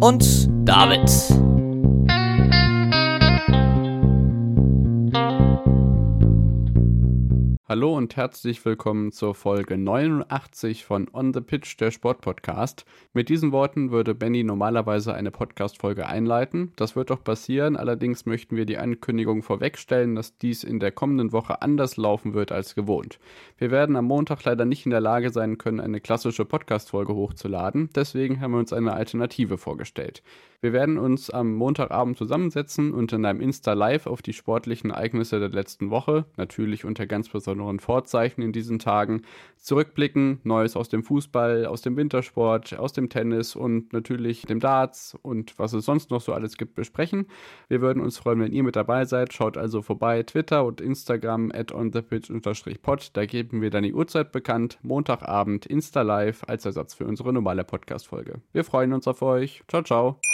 und David. Hallo und herzlich willkommen zur Folge 89 von On the Pitch, der Sportpodcast. Mit diesen Worten würde Benny normalerweise eine Podcast-Folge einleiten. Das wird doch passieren, allerdings möchten wir die Ankündigung vorwegstellen, dass dies in der kommenden Woche anders laufen wird als gewohnt. Wir werden am Montag leider nicht in der Lage sein können, eine klassische Podcast-Folge hochzuladen, deswegen haben wir uns eine Alternative vorgestellt. Wir werden uns am Montagabend zusammensetzen und in einem Insta-Live auf die sportlichen Ereignisse der letzten Woche, natürlich unter ganz besonderen Vorzeichen in diesen Tagen, zurückblicken, Neues aus dem Fußball, aus dem Wintersport, aus dem Tennis und natürlich dem Darts und was es sonst noch so alles gibt, besprechen. Wir würden uns freuen, wenn ihr mit dabei seid. Schaut also vorbei, Twitter und Instagram at onthepitch-pod. Da geben wir dann die Uhrzeit bekannt. Montagabend Insta-Live als Ersatz für unsere normale Podcast-Folge. Wir freuen uns auf euch. Ciao, ciao.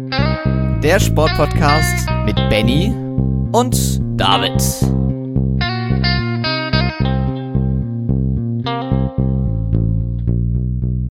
Der Sportpodcast mit Benny und David.